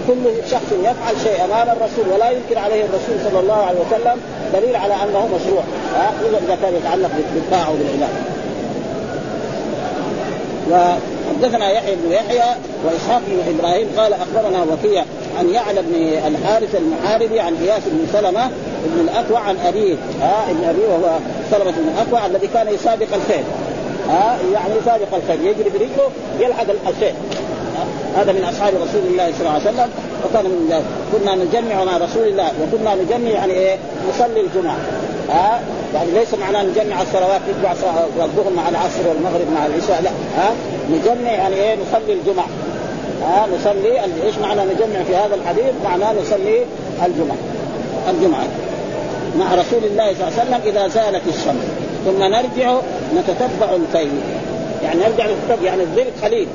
كل شخص يفعل شيء أمام الرسول ولا ينكر عليه الرسول صلى الله عليه وسلم دليل على أنه مشروع. ها؟ إذا كان يتعلق بالطاعة وبالعبادة. وحدثنا يحيى بن يحيى وإسحاق بن إبراهيم قال أخبرنا وكيع عن يعلى بن الحارث المحاربي عن إياس بن سلمة بن الأكوع عن أبيه. ها؟ ابن أبيه وهو سلمة بن الأكوع الذي كان يسابق الخيل. ها؟ يعني يسابق الخيل. يجري برجله يلحق الخيل. هذا من أصحاب رسول الله صلى الله عليه وسلم. وكان من ذلك. كنا نجمع مع رسول الله وكنا نجمع يعني إيه؟ نصلي الجمعة. ها؟ يعني ليس معناه نجمع الصلوات نتبع الظهر مع العصر والمغرب مع العشاء لا. ها؟ نجمع يعني إيه؟ نصلي الجمعة. ها؟ نصلي إيش معنى نجمع في هذا الحديث؟ معناه نصلي الجمعة. الجمعة. مع رسول الله صلى الله عليه وسلم إذا زالت الشمس. ثم نرجع نتتبع الفيل. يعني نرجع نتتبع يعني الظل قليل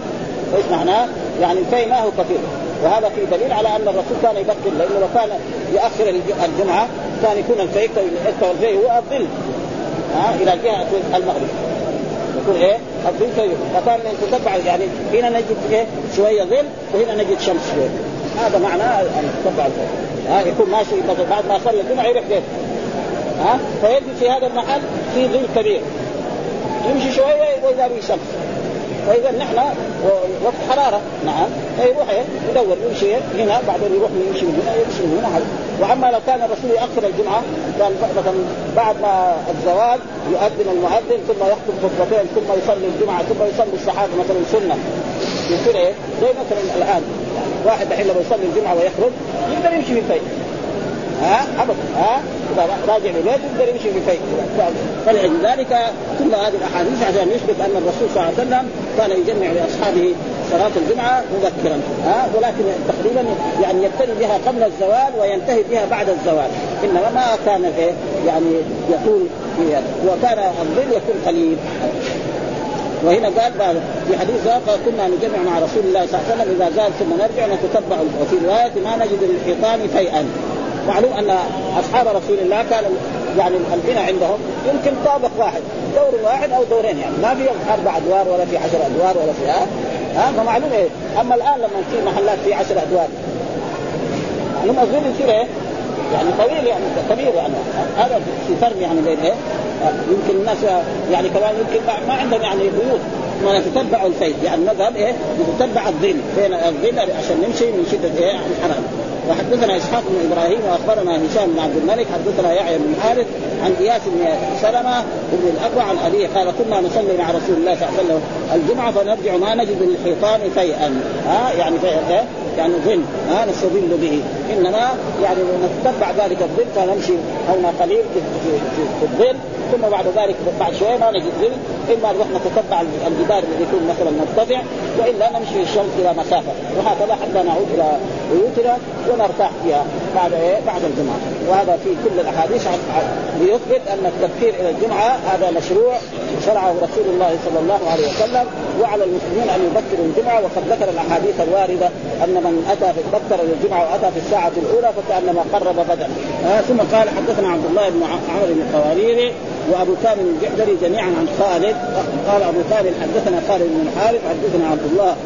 إيش معناه؟ يعني الفي ما هو كثير وهذا في دليل على أن الرسول كان يبكر لأنه لو كان ياخر الجمعة كان يكون الفي الفي هو الظل ها إلى جهه المغرب. يكون إيه؟ الظل في فكان تتبع يعني هنا نجد إيه؟ شوية ظل وهنا نجد شمس شوية. هذا ان تتبع الفي ها يكون ماشي بعد ما صلى الجمعة يروح بيته ها فيجد في هذا المحل في ظل كبير. يمشي شوية واذا به شمس. فإذا نحن وقت حرارة نعم. فيروح يدور يمشي هنا بعدين يروح يمشي من هنا يمشي من هنا وأما لو كان الرسول ياخر الجمعة كان مثلا بعد ما الزواج يؤذن المؤذن ثم يخطب خطبتين ثم يصلي الجمعة ثم يصلي الصحابة مثلا سنة. يصير إيه؟ زي مثلا الآن واحد الحين لما يصلي الجمعة ويخرج يقدر يمشي في البيت ها؟ ابدا. ها؟ إذا راجع لبيته يقدر يمشي بفيء فلأجل ذلك. كل هذه الأحاديث عشان يثبت أن الرسول صلى الله عليه وسلم كان يجمع لأصحابه صلاة الجمعة مبكرا. ها ولكن تقريبا يعني يبتدي بها قبل الزوال وينتهي بها بعد الزوال. إنما ما كان إيه يعني يطول وكان الظل يكون قليل. وهنا قال في حديث قال كنا نجمع مع رسول الله صلى الله عليه وسلم إذا زال ثم نرجع نتتبع وفي رواية ما نجد للحيطان فيئا. معلوم أن أصحاب رسول الله كان يعني البناء عندهم يمكن طابق واحد دور واحد أو دورين يعني ما في أربع أدوار ولا في عشر أدوار ولا في ها؟ ها؟ فمعلوم إيه؟ أما الآن لما في محلات في عشر أدوار. معلوم الظل يصير إيه؟ يعني طويل يعني كبير يعني. هذا في فرق يعني بين إيه؟ يمكن الناس يعني كمان يمكن ما عندهم يعني بيوت. ما نتتبع الفيل يعني نذهب إيه؟ نتتبع الظل. فين الظل عشان نمشي من شدة إيه؟ الحرام. وحدثنا إسحاق بن إبراهيم وأخبرنا هشام بن عبد الملك حدثنا يحيى بن حارث عن إياس بن سلمة بن الاقوى عن أبيه قال كنا نصلي مع رسول الله صلى الله عليه وسلم الجمعة فنرجع ما نجد للحيطان فيئا. ها؟ يعني فيئا يعني ظل. ها؟ نستظل به. انما يعني نتبع ذلك الظل فنمشي هنا قليل في, الظل ثم بعد ذلك بعد شوية ما نجد ظل إما نروح نتتبع الجدار الذي يكون مثلا مرتفع وإلا نمشي في الشمس إلى مسافه وهكذا حتى نعود إلى بيوتنا ونرتاح فيها بعد إيه؟ بعد الجمعة. وهذا في كل الأحاديث ليثبت أن التبكير إلى الجمعة هذا مشروع شرعه رسول الله صلى الله عليه وسلم. وعلى المسلمين أن يبكروا الجمعة وقد ذكر الأحاديث الواردة أن من أتى في بكر الجمعة وأتى في الساعة الأولى فكأنما قرب بدءا آه ثم قال حدثنا عبد الله بن عمرو بن القواريري وأبو كامل الجحدري جميعا عن خالد. قال أبو كامل حدثنا خالد بن الحارث حدثنا عبد الله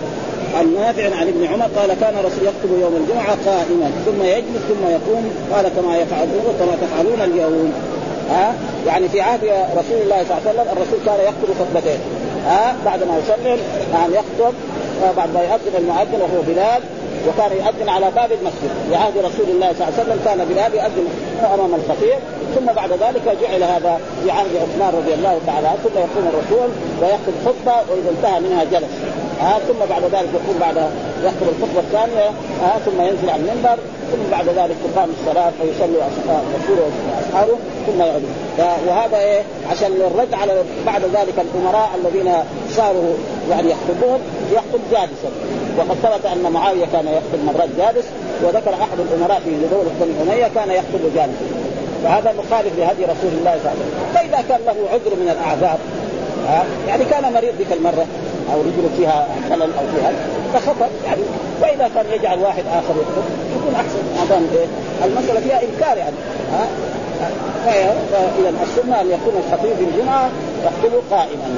عن نافع عن ابن عمر قال كان الرسول يخطب يوم الجمعة قائما ثم يجلس ثم يقوم قال كما يفعلون كما تفعلون اليوم. ها أه؟ يعني في عهد رسول الله صلى الله عليه وسلم الرسول كان يخطب خطبتين. ها أه؟ بعد ما يسلم يعني يخطب بعد ما يؤذن المؤذن وهو بلال وكان يؤذن على باب المسجد. في عهد رسول الله صلى الله عليه وسلم كان بلال يؤذن أمام الخطيب ثم بعد ذلك جعل هذا في عهد عثمان رضي الله تعالى عنه. ثم يقوم الرسول ويخطب خطبة وإذا انتهى منها جلس. ها ثم بعد ذلك يقول بعد يخطب الخطبة الثانية. ها ثم ينزل على المنبر. ثم بعد ذلك تقام الصلاة فيصلي الرسول واصحابه ثم يعود. وهذا إيه؟ عشان الرد على بعد ذلك الأمراء الذين صاروا يعني يخطبون يخطب جالسا. وقد ثبت أن معاوية كان يخطب مرات جالس وذكر أحد الأمراء في دوله بني أمية كان يخطب جالسا. فهذا مخالف لهدي رسول الله صلى الله عليه وسلم. فإذا كان له عذر من الأعذار يعني كان مريض ذيك المرة أو رجله فيها خلل أو فيها فخطر يعني وإذا كان يجعل واحد آخر يخطب يكون أحسن. ما إيه؟ المسألة فيها إنكار يعني ها؟ فاذا السنة أن يكون الخطيب في الجمعة يخطب قائما.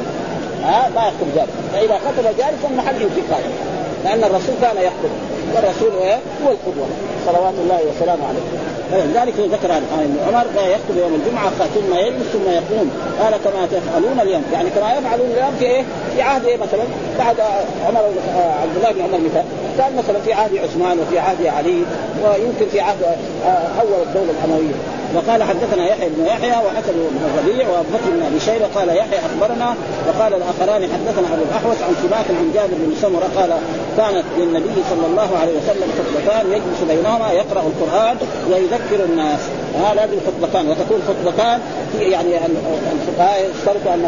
ها ما يخطب جالسا فإذا خطب جالسا محل انتقال لأن الرسول كان يخطب. والرسول إيه؟ هو القدوة. صلوات الله وسلامه عليه. فلذلك ذكر عن عمر يخطب يوم الجمعة ثم يجلس ثم يقوم. قال كما تفعلون اليوم. يعني كما يفعلون اليوم في إيه؟ في عهد إيه مثلا؟ بعد عمر عبد الله بن عمر مثال كان مثلا في عهد عثمان وفي عهد علي ويمكن في عهد أول الدولة الأموية. وقال حدثنا يحيى بن يحيى وحسن بن الربيع وأبو بكر بن أبي شيبة قال يحيى أخبرنا وقال الاخران حدثنا أبو الأحوص عن سباك عن جابر بن سمرة قال كانت للنبي صلى الله عليه وسلم خطبتان يجلس بينهما يقرأ القرآن ويذكر الناس. ها لازم خطبتان وتكون خطبتان في يعني الفقهاء اشترطوا أن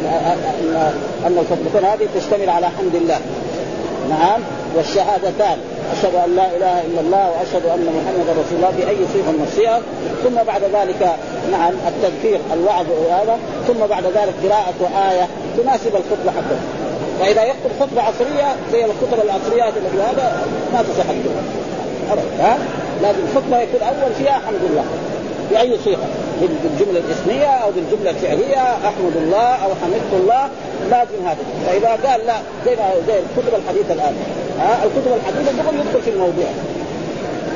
ان الخطبتين هذه تشتمل على حمد الله. نعم والشهادتان. اشهد أن لا إله إلا الله وأشهد أن محمدا رسول الله باي صيغه من الصيغ ثم بعد ذلك نعم التذكير الوعظ وهذا. ثم بعد ذلك قراءة إيه تناسب الخطبة حقه. فاذا يخطب خطبة عصرية زي الخطب العصريات التي هذا ما تصح ها؟ لازم الخطبه يكون أول فيها حمد الله بأي صيغه بالجملة الإسمية أو بالجملة الفعلية أحمد الله أو حمدت الله لازم هذا. فإذا قال لا زي ما زي الكتب الحديثة الآن. ها الكتب الحديثة دغري يدخل في الموضوع.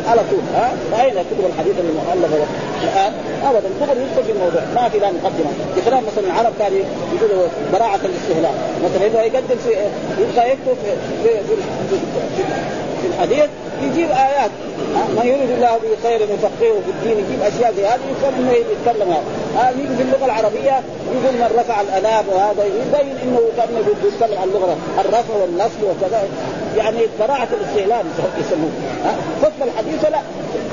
على طول ها؟ فاين كتب الحديث المؤلفه الآن؟ ابدا دغري يدخل في الموضوع. ما في لا مقدمه بخلاف مثلا العرب كانوا يقولوا براعه الاستهلاك. مثلا اذا يقدم في يبغى يكتب في, في, في, في, في, في الحديث يجيب آيات. من يريد الله به خير يفقهه في الدين يجيب أشياء زي هذه يفهم إنه يتكلم هذا. آه يجي في اللغة العربية يقول من رفع الأناب وهذا يبين إنه كأنه يتكلم عن اللغة الرفع والنصب وكذا. يعني براعه الاستهلال يسموه. ها خطبه الحديث لا.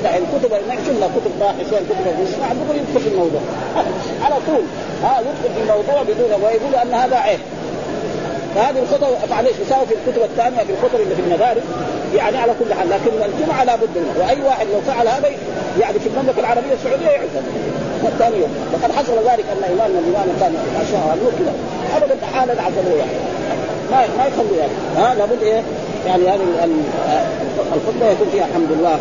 يعني كتب شفنا كتب باحثين كتب يسمع دغري يدخل في الموضوع. على طول. ها يدخل في الموضوع بدون ويقول أن هذا عيب. فهذه الخطب معلش يساوي في الكتب الثانية في الخطب اللي في المدارس. يعني على كل حال لكن الجمعة لابد منها. وأي واحد لو فعل هذا يعني في المملكة العربية السعودية يعزل الثاني يوم. وقد حصل ذلك أن امام من الامام كان شاء الله كذا ابدا حالا عزلوه يعني ما ما يخلوا يعني ها لابد إيه؟ يعني هذه الخطبة يكون فيها الحمد لله.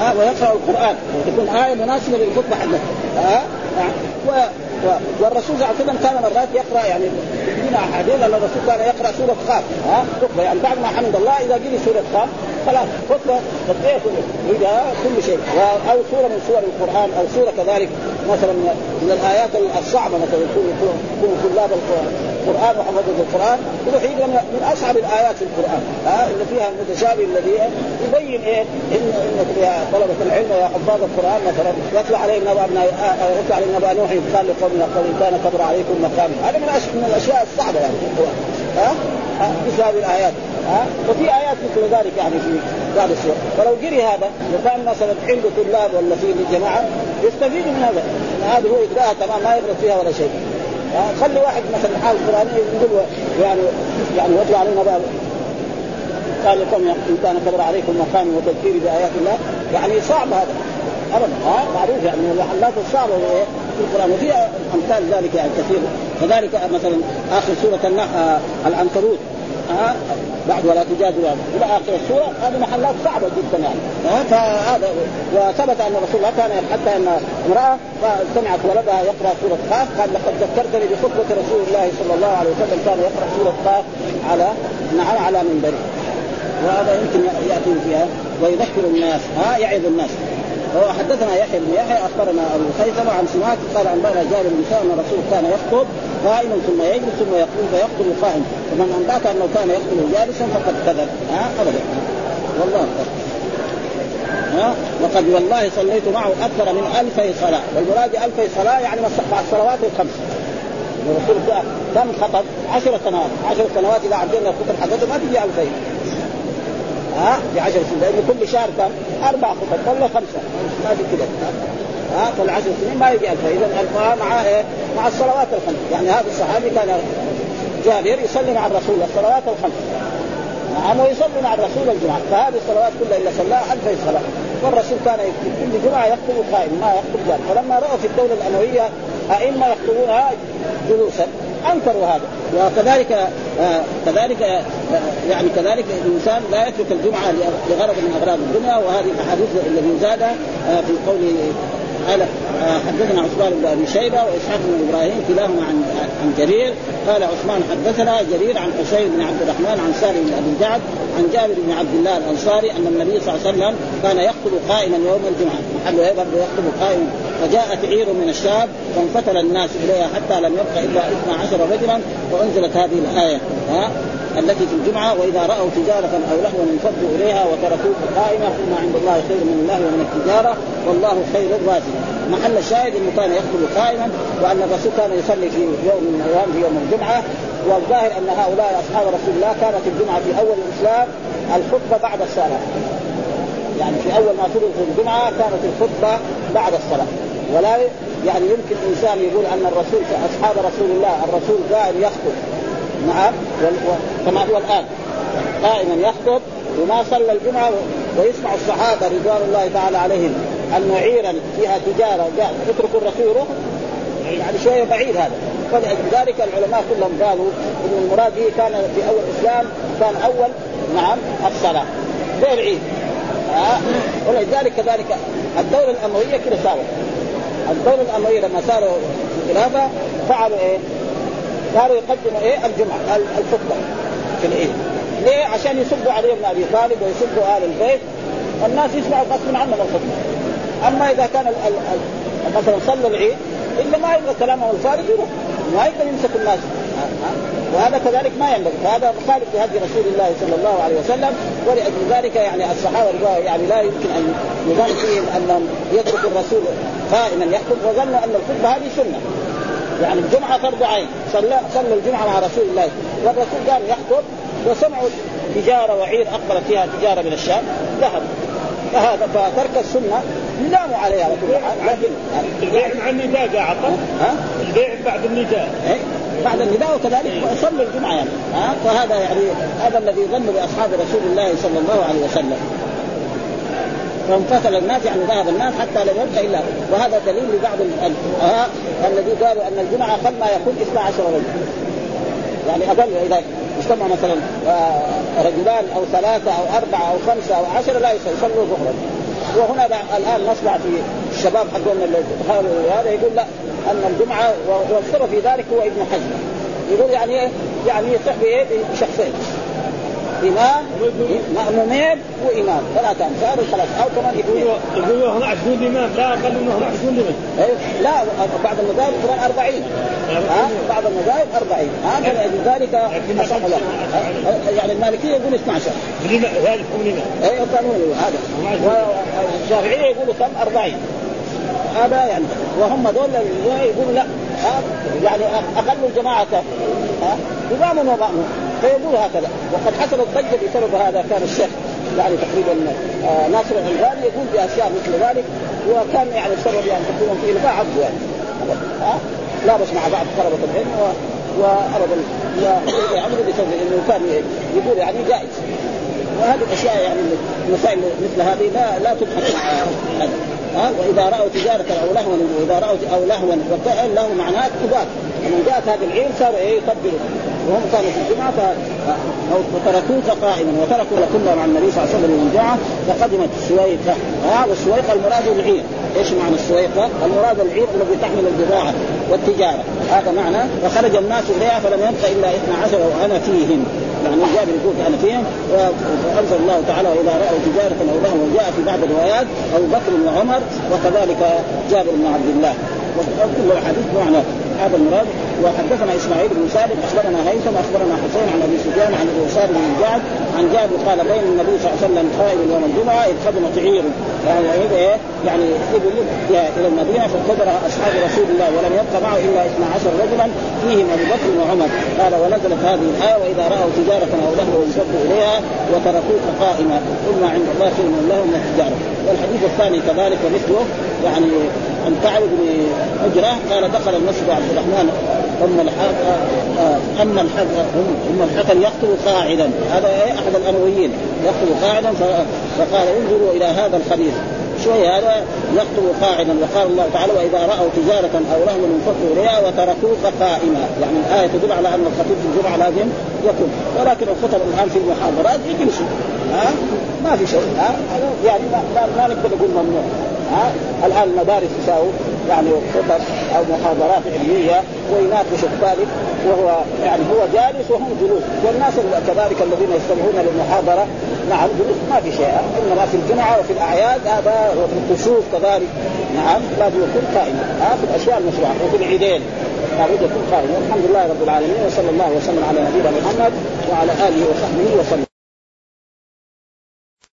ها ويقرأ القرآن. وتكون آية مناسبة للخطبة حقته ها؟ و... والرسول صلى الله عليه وسلم كان مرات يقرأ يعني فينا احاديث ان الرسول كان يقرأ سورة قاف ها؟ يعني بعد ما حمد الله إذا جري سورة قاف خلاص تطبيق اذا كل شيء. أو سورة من سور القرآن أو سورة كذلك مثلا من الآيات الصعبة مثلا يكون يكون طلاب القرآن. وحفظة القرآن. يروح يقرا من أصعب الآيات في القرآن. ها اللي فيها المتشابه الذي يبين إيه؟ ان إن طلبة العلم يا حفاظ القرآن مثلا. يتلى عليهم نبأ يتلى عليهم نبأ نوح قال لقومنا قد كان كبر عليكم مقامي هذا من الأشياء الصعبة يعني في القرآن. ها مثل هذه الآيات. ها وفي آيات مثل ذلك يعني في بعض السور فلو جري هذا وكان مثلا عنده طلاب ولا في جماعة يستفيدوا من هذا. هذا هو يقراها تمام ما يغلط فيها ولا شيء. خلي واحد مثلا حال قرانيه يقول يعني يعني واتلو علينا بقى. قال لكم إن كان كبر عليكم مقامي وتذكيري بآيات الله يعني صعب هذا. ابدا ها معروف يعني من المحلات الصعبه في القرآن. وفي أمثال ذلك يعني كثير. كذلك مثلا آخر سورة آه، العنكبوت ها؟ بعد ولا تجادلوا إلى آخر السورة هذه محلات صعبة جدا يعني. ها؟ فهذا وثبت أن رسول الله كان حتى ان امرأة سمعت ولدها يقرأ سورة قاف. قال لقد ذكرتني بخطبة رسول الله صلى الله عليه وسلم. كان يقرأ سورة قاف على نعم على منبره وهذا يمكن يأتي فيها ويذكر الناس. ها؟ يعظ الناس. وحدثنا يحيى بن يحيى أخبرنا أبو خيثمه عن سماك قال بلى جابر بن ان الرسول كان يخطب. قائما ثم يجلس ثم يقول فيخطب قائما ومن أنبأك أنه كان يخطب جالسا فقد كذب. ها؟ أبدا. والله ها؟ وقد والله صليت معه أكثر من ألفي صلاة. والمراد ألفي صلاة يعني مع الصلوات الخمس. الرسول كم خطب؟ عشر سنوات، عشر سنوات إذا عدينا الخطب حقته ما تجي 2000 ها؟ في 10 سنين لأنه كل شهر كم؟ أربع خطب. ولا خمسة. ما في كذا ها فالعشر سنين ما يجي 2000 اذا مع إيه؟ مع الصلوات الخمس. يعني هذا الصحابي كان جابر يصلي مع الرسول الصلوات الخمس. نعم ويصلي مع الرسول الجمعة. فهذه الصلوات كلها إلا صلاها ألف صلاة. والرسول كان في كل جمعة يخطب قائم ما يخطب جالس فلما رأوا في الدولة الأموية أئمة يخطبونها جلوسا. أنكروا هذا. وكذلك آه كذلك آه يعني كذلك الإنسان لا يترك الجمعة لغرض من أغراض الدنيا. وهذه الاحاديث الذي زاد آه في قول قال آه، حدثنا عثمان بن أبي شيبة وإسحاق بن إبراهيم كلاهما عن عن جرير. قال عثمان حدثنا جرير عن حسين بن عبد الرحمن عن سالم بن أبي جعد عن جابر بن عبد الله الأنصاري أن النبي صلى الله عليه وسلم كان يخطب قائما يوم الجمعة. إيه برضه يخطب قائما فجاءت عير من الشام فانفتل الناس إليها حتى لم يبق إلا 12 رجلا وأنزلت هذه الآية. ها التي في الجمعة وإذا رأوا تجارة أو لهوا انفضوا إليها وتركوك قائمة قل عند الله خير من الله ومن التجارة. والله خير الرازق محل الشاهد إنه كان يخطب قائما وأن الرسول كان يصلي في يوم من الأيام في يوم الجمعة. والظاهر أن هؤلاء أصحاب رسول الله كانت الجمعة في أول الإسلام الخطبة بعد الصلاة. يعني في أول ما فرض الجمعة كانت الخطبة بعد الصلاة. ولا يعني يمكن انسان يقول أن الرسول أصحاب رسول الله الرسول قائم يخطب. نعم. كما هو الآن. قائما يخطب وما صلى الجمعة ويسمع الصحابة رضوان الله تعالى عليهم. ان عيرا فيها تجارة اتركوا الرسول روح يعني شوية بعيد هذا فلذلك العلماء كلهم قالوا إن المراد به كان في أول الإسلام كان أول نعم الصلاة زي العيد آه. ولذلك كذلك الدولة الأموية كده صارت الدولة الأموية لما صاروا الخلافة فعلوا إيه؟ صاروا يقدموا إيه؟ الجمعة الخطبة في العيد ليه؟ عشان يصبوا علي بن أبي طالب ويصبوا آل البيت الناس يسمعوا غصب عنهم الخطبة أما إذا كان ال ال مثلا صلى العيد إلا ما يبغى كلامه الفارغ يروح. ما يقدر يمسك الناس. وهذا كذلك ما ينبغي. فهذا مخالف لهدي رسول الله صلى الله عليه وسلم. ولأجل ذلك يعني الصحابة يعني لا يمكن أن يظن فيهم أنهم يتركوا الرسول قائما. يخطب وظنوا أن الخطبة هذه سنة. يعني الجمعة فرض عين. صلى صلى الجمعة مع رسول الله. والرسول قال يخطب وسمعوا تجارة وعير أقبلت فيها تجارة من الشام. ذهب. فهذا فترك السنة يلام عليها على كل حال لكن البيع مع النداء قاعد ها؟ البيع بعد النداء. إيه؟ بعد النداء وكذلك صلوا الجمعة يعني. ها؟ فهذا يعني هذا الذي ظن بأصحاب رسول الله صلى الله عليه وسلم. فانفتل الناس يعني ذهب الناس حتى لم يبقى إلا وهذا دليل لبعض الذي قالوا أن الجمعة أقل ما يكون 12 رجل يعني أقل إذا اجتمع مثلا آه، رجلان أو ثلاثة أو أربعة أو خمسة أو عشره لا يصلوا ظهرا وهنا الآن نسمع في الشباب حقون هذا يقول لا أن الجمعة والسبب في ذلك هو ابن حزم يقول يعني إيه؟ يعني يصح بإيه؟ بشخصين إمام مأمومين وإمام. ثلاثة امثال خلاص أو كمان يقولوا يقولوا 12 إمام. لا أقل منه 12 إمام. إيه؟ لا بعض المذاهب كمان 40 ها؟ بعض المذاهب 40 ها؟ لذلك اصح يعني المالكية يقول 12 هذا القانون اي القانون هذا. والشافعيه يقولوا كم 40 هذا يعني. وهم دول يقولوا لا. يعني أقل الجماعة. كم؟ ها امام ومامون فيقول هكذا. وقد حصلت ضجه بسبب هذا كان الشيخ يعني تقريبا آه ناصر الالباني يقول بأشياء مثل ذلك وكان يعني السبب يعني تقريبا في الغاء عبده يعني ها لابس مع بعض طلبة العلم وابدا وعمل بسبب إنه كان يقول يعني جائز. وهذه الاشياء يعني المسائل مثل هذه لا لا تضحك مع ها؟ وإذا رأوا تجارة أو لهوا واذا راوا أو لهوا له معناه كبار لما جاءت هذه العين صاروا إيه؟ وهم كانوا في الجمعة فتركوك قائما. وتركوا كلهم مع النبي صلى الله عليه وسلم من الجمعه فقدمت السويقه ها؟ والسويقه المراد العير إيش معنى السويقه؟ المراد العير الذي تحمل البضاعة والتجارة. هذا معنى. فخرج الناس إليها فلم يبق إلا 12 وأنا فيهم. يعني جابر يقول أنا فيهم فانزل الله تعالى وإذا رأوا تجارة أو لهوا وجاء في بعض الروايات أبو بكر وعمر وكذلك جابر بن عبد الله. وكل الحديث معنى هذا المراد. وحدثنا إسماعيل بن سالم أخبرنا هيثم أخبرنا حسين عن أبي سفيان عن ابي وسام بن جعد عن جابر قال بين النبي صلى الله عليه وسلم قائم يوم الجمعة إذ خدم تعير يعني إيه؟ يعني ابل إلى المدينة فابتدر أصحاب رسول الله ولم يبق معه إلا 12 رجلا فيهم أبو بكر وعمر. قال ونزلت هذه الآية وإذا رأوا تجارة أو لهوا انصبوا إليها وتركوك قائمه قل ما عند الله خير لهم من التجارة. والحديث الثاني كذلك مثله. يعني عن كعب بن قال دخل المسجد عبد الرحمن. أم الحق اما الحق ام الحكم يخطب قاعدا. هذا إيه؟ أحد الامويين يخطب قاعدا فقال انظروا إلى هذا الخبيث شوي هذا يخطب قاعدا وقال الله تعالى وإذا رأوا تجارة أو لهوا انفضوا إليها وتركوك قائما. يعني الآية تدل على أن الخطيب في الجمعه لازم يكون. ولكن الخطب الآن في المحاضرات يجلسوا ها؟ ما في شيء. ها؟ يعني ما, ما نقدر نقول ممنوع. ها الآن المدارس يساووا يعني خطب أو محاضرات علمية ويناقش الطالب وهو يعني هو جالس وهم جلوس. والناس كذلك الذين يستمعون للمحاضرة نعم جلوس. ما في شيء. إنما في الجمعة وفي الأعياد هذا وفي الكسوف كذلك. نعم. لازم يكون قائما ها في الأشياء المشروعة وفي العيدين. لابد يكون قائما والحمد لله رب العالمين وصلى الله وسلم على نبينا محمد وعلى آله وصحبه وسلم.